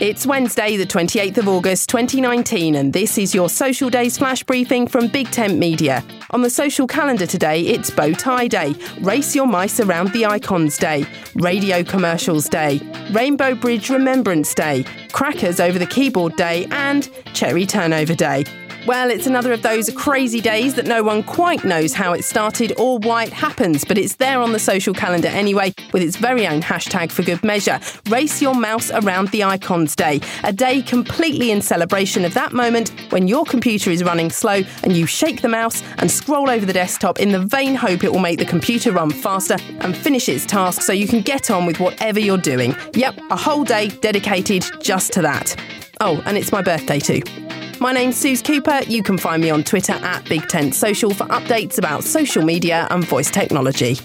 It's Wednesday, the 28th of August 2019, and this is your Social Days flash briefing from Big Tent Media. On the social calendar today, it's Bow Tie Day, Race Your Mice Around the Icons Day, Radio Commercials Day, Rainbow Bridge Remembrance Day, Crackers Over the Keyboard Day, and Cherry Turnover Day. Well, it's another of those crazy days that no one quite knows how it started or why it happens, but it's there on the social calendar anyway, with its very own hashtag for good measure Race Your Mouse Around the Icons Day, a day completely in celebration of that moment when your computer is running slow and you shake the mouse and scroll over the desktop in the vain hope it will make the computer run faster and finish its task so you can get on with whatever you're doing. Yep, a whole day dedicated just to that. Oh, and it's my birthday too. My name's Suze Cooper. You can find me on Twitter at Big Tent Social for updates about social media and voice technology.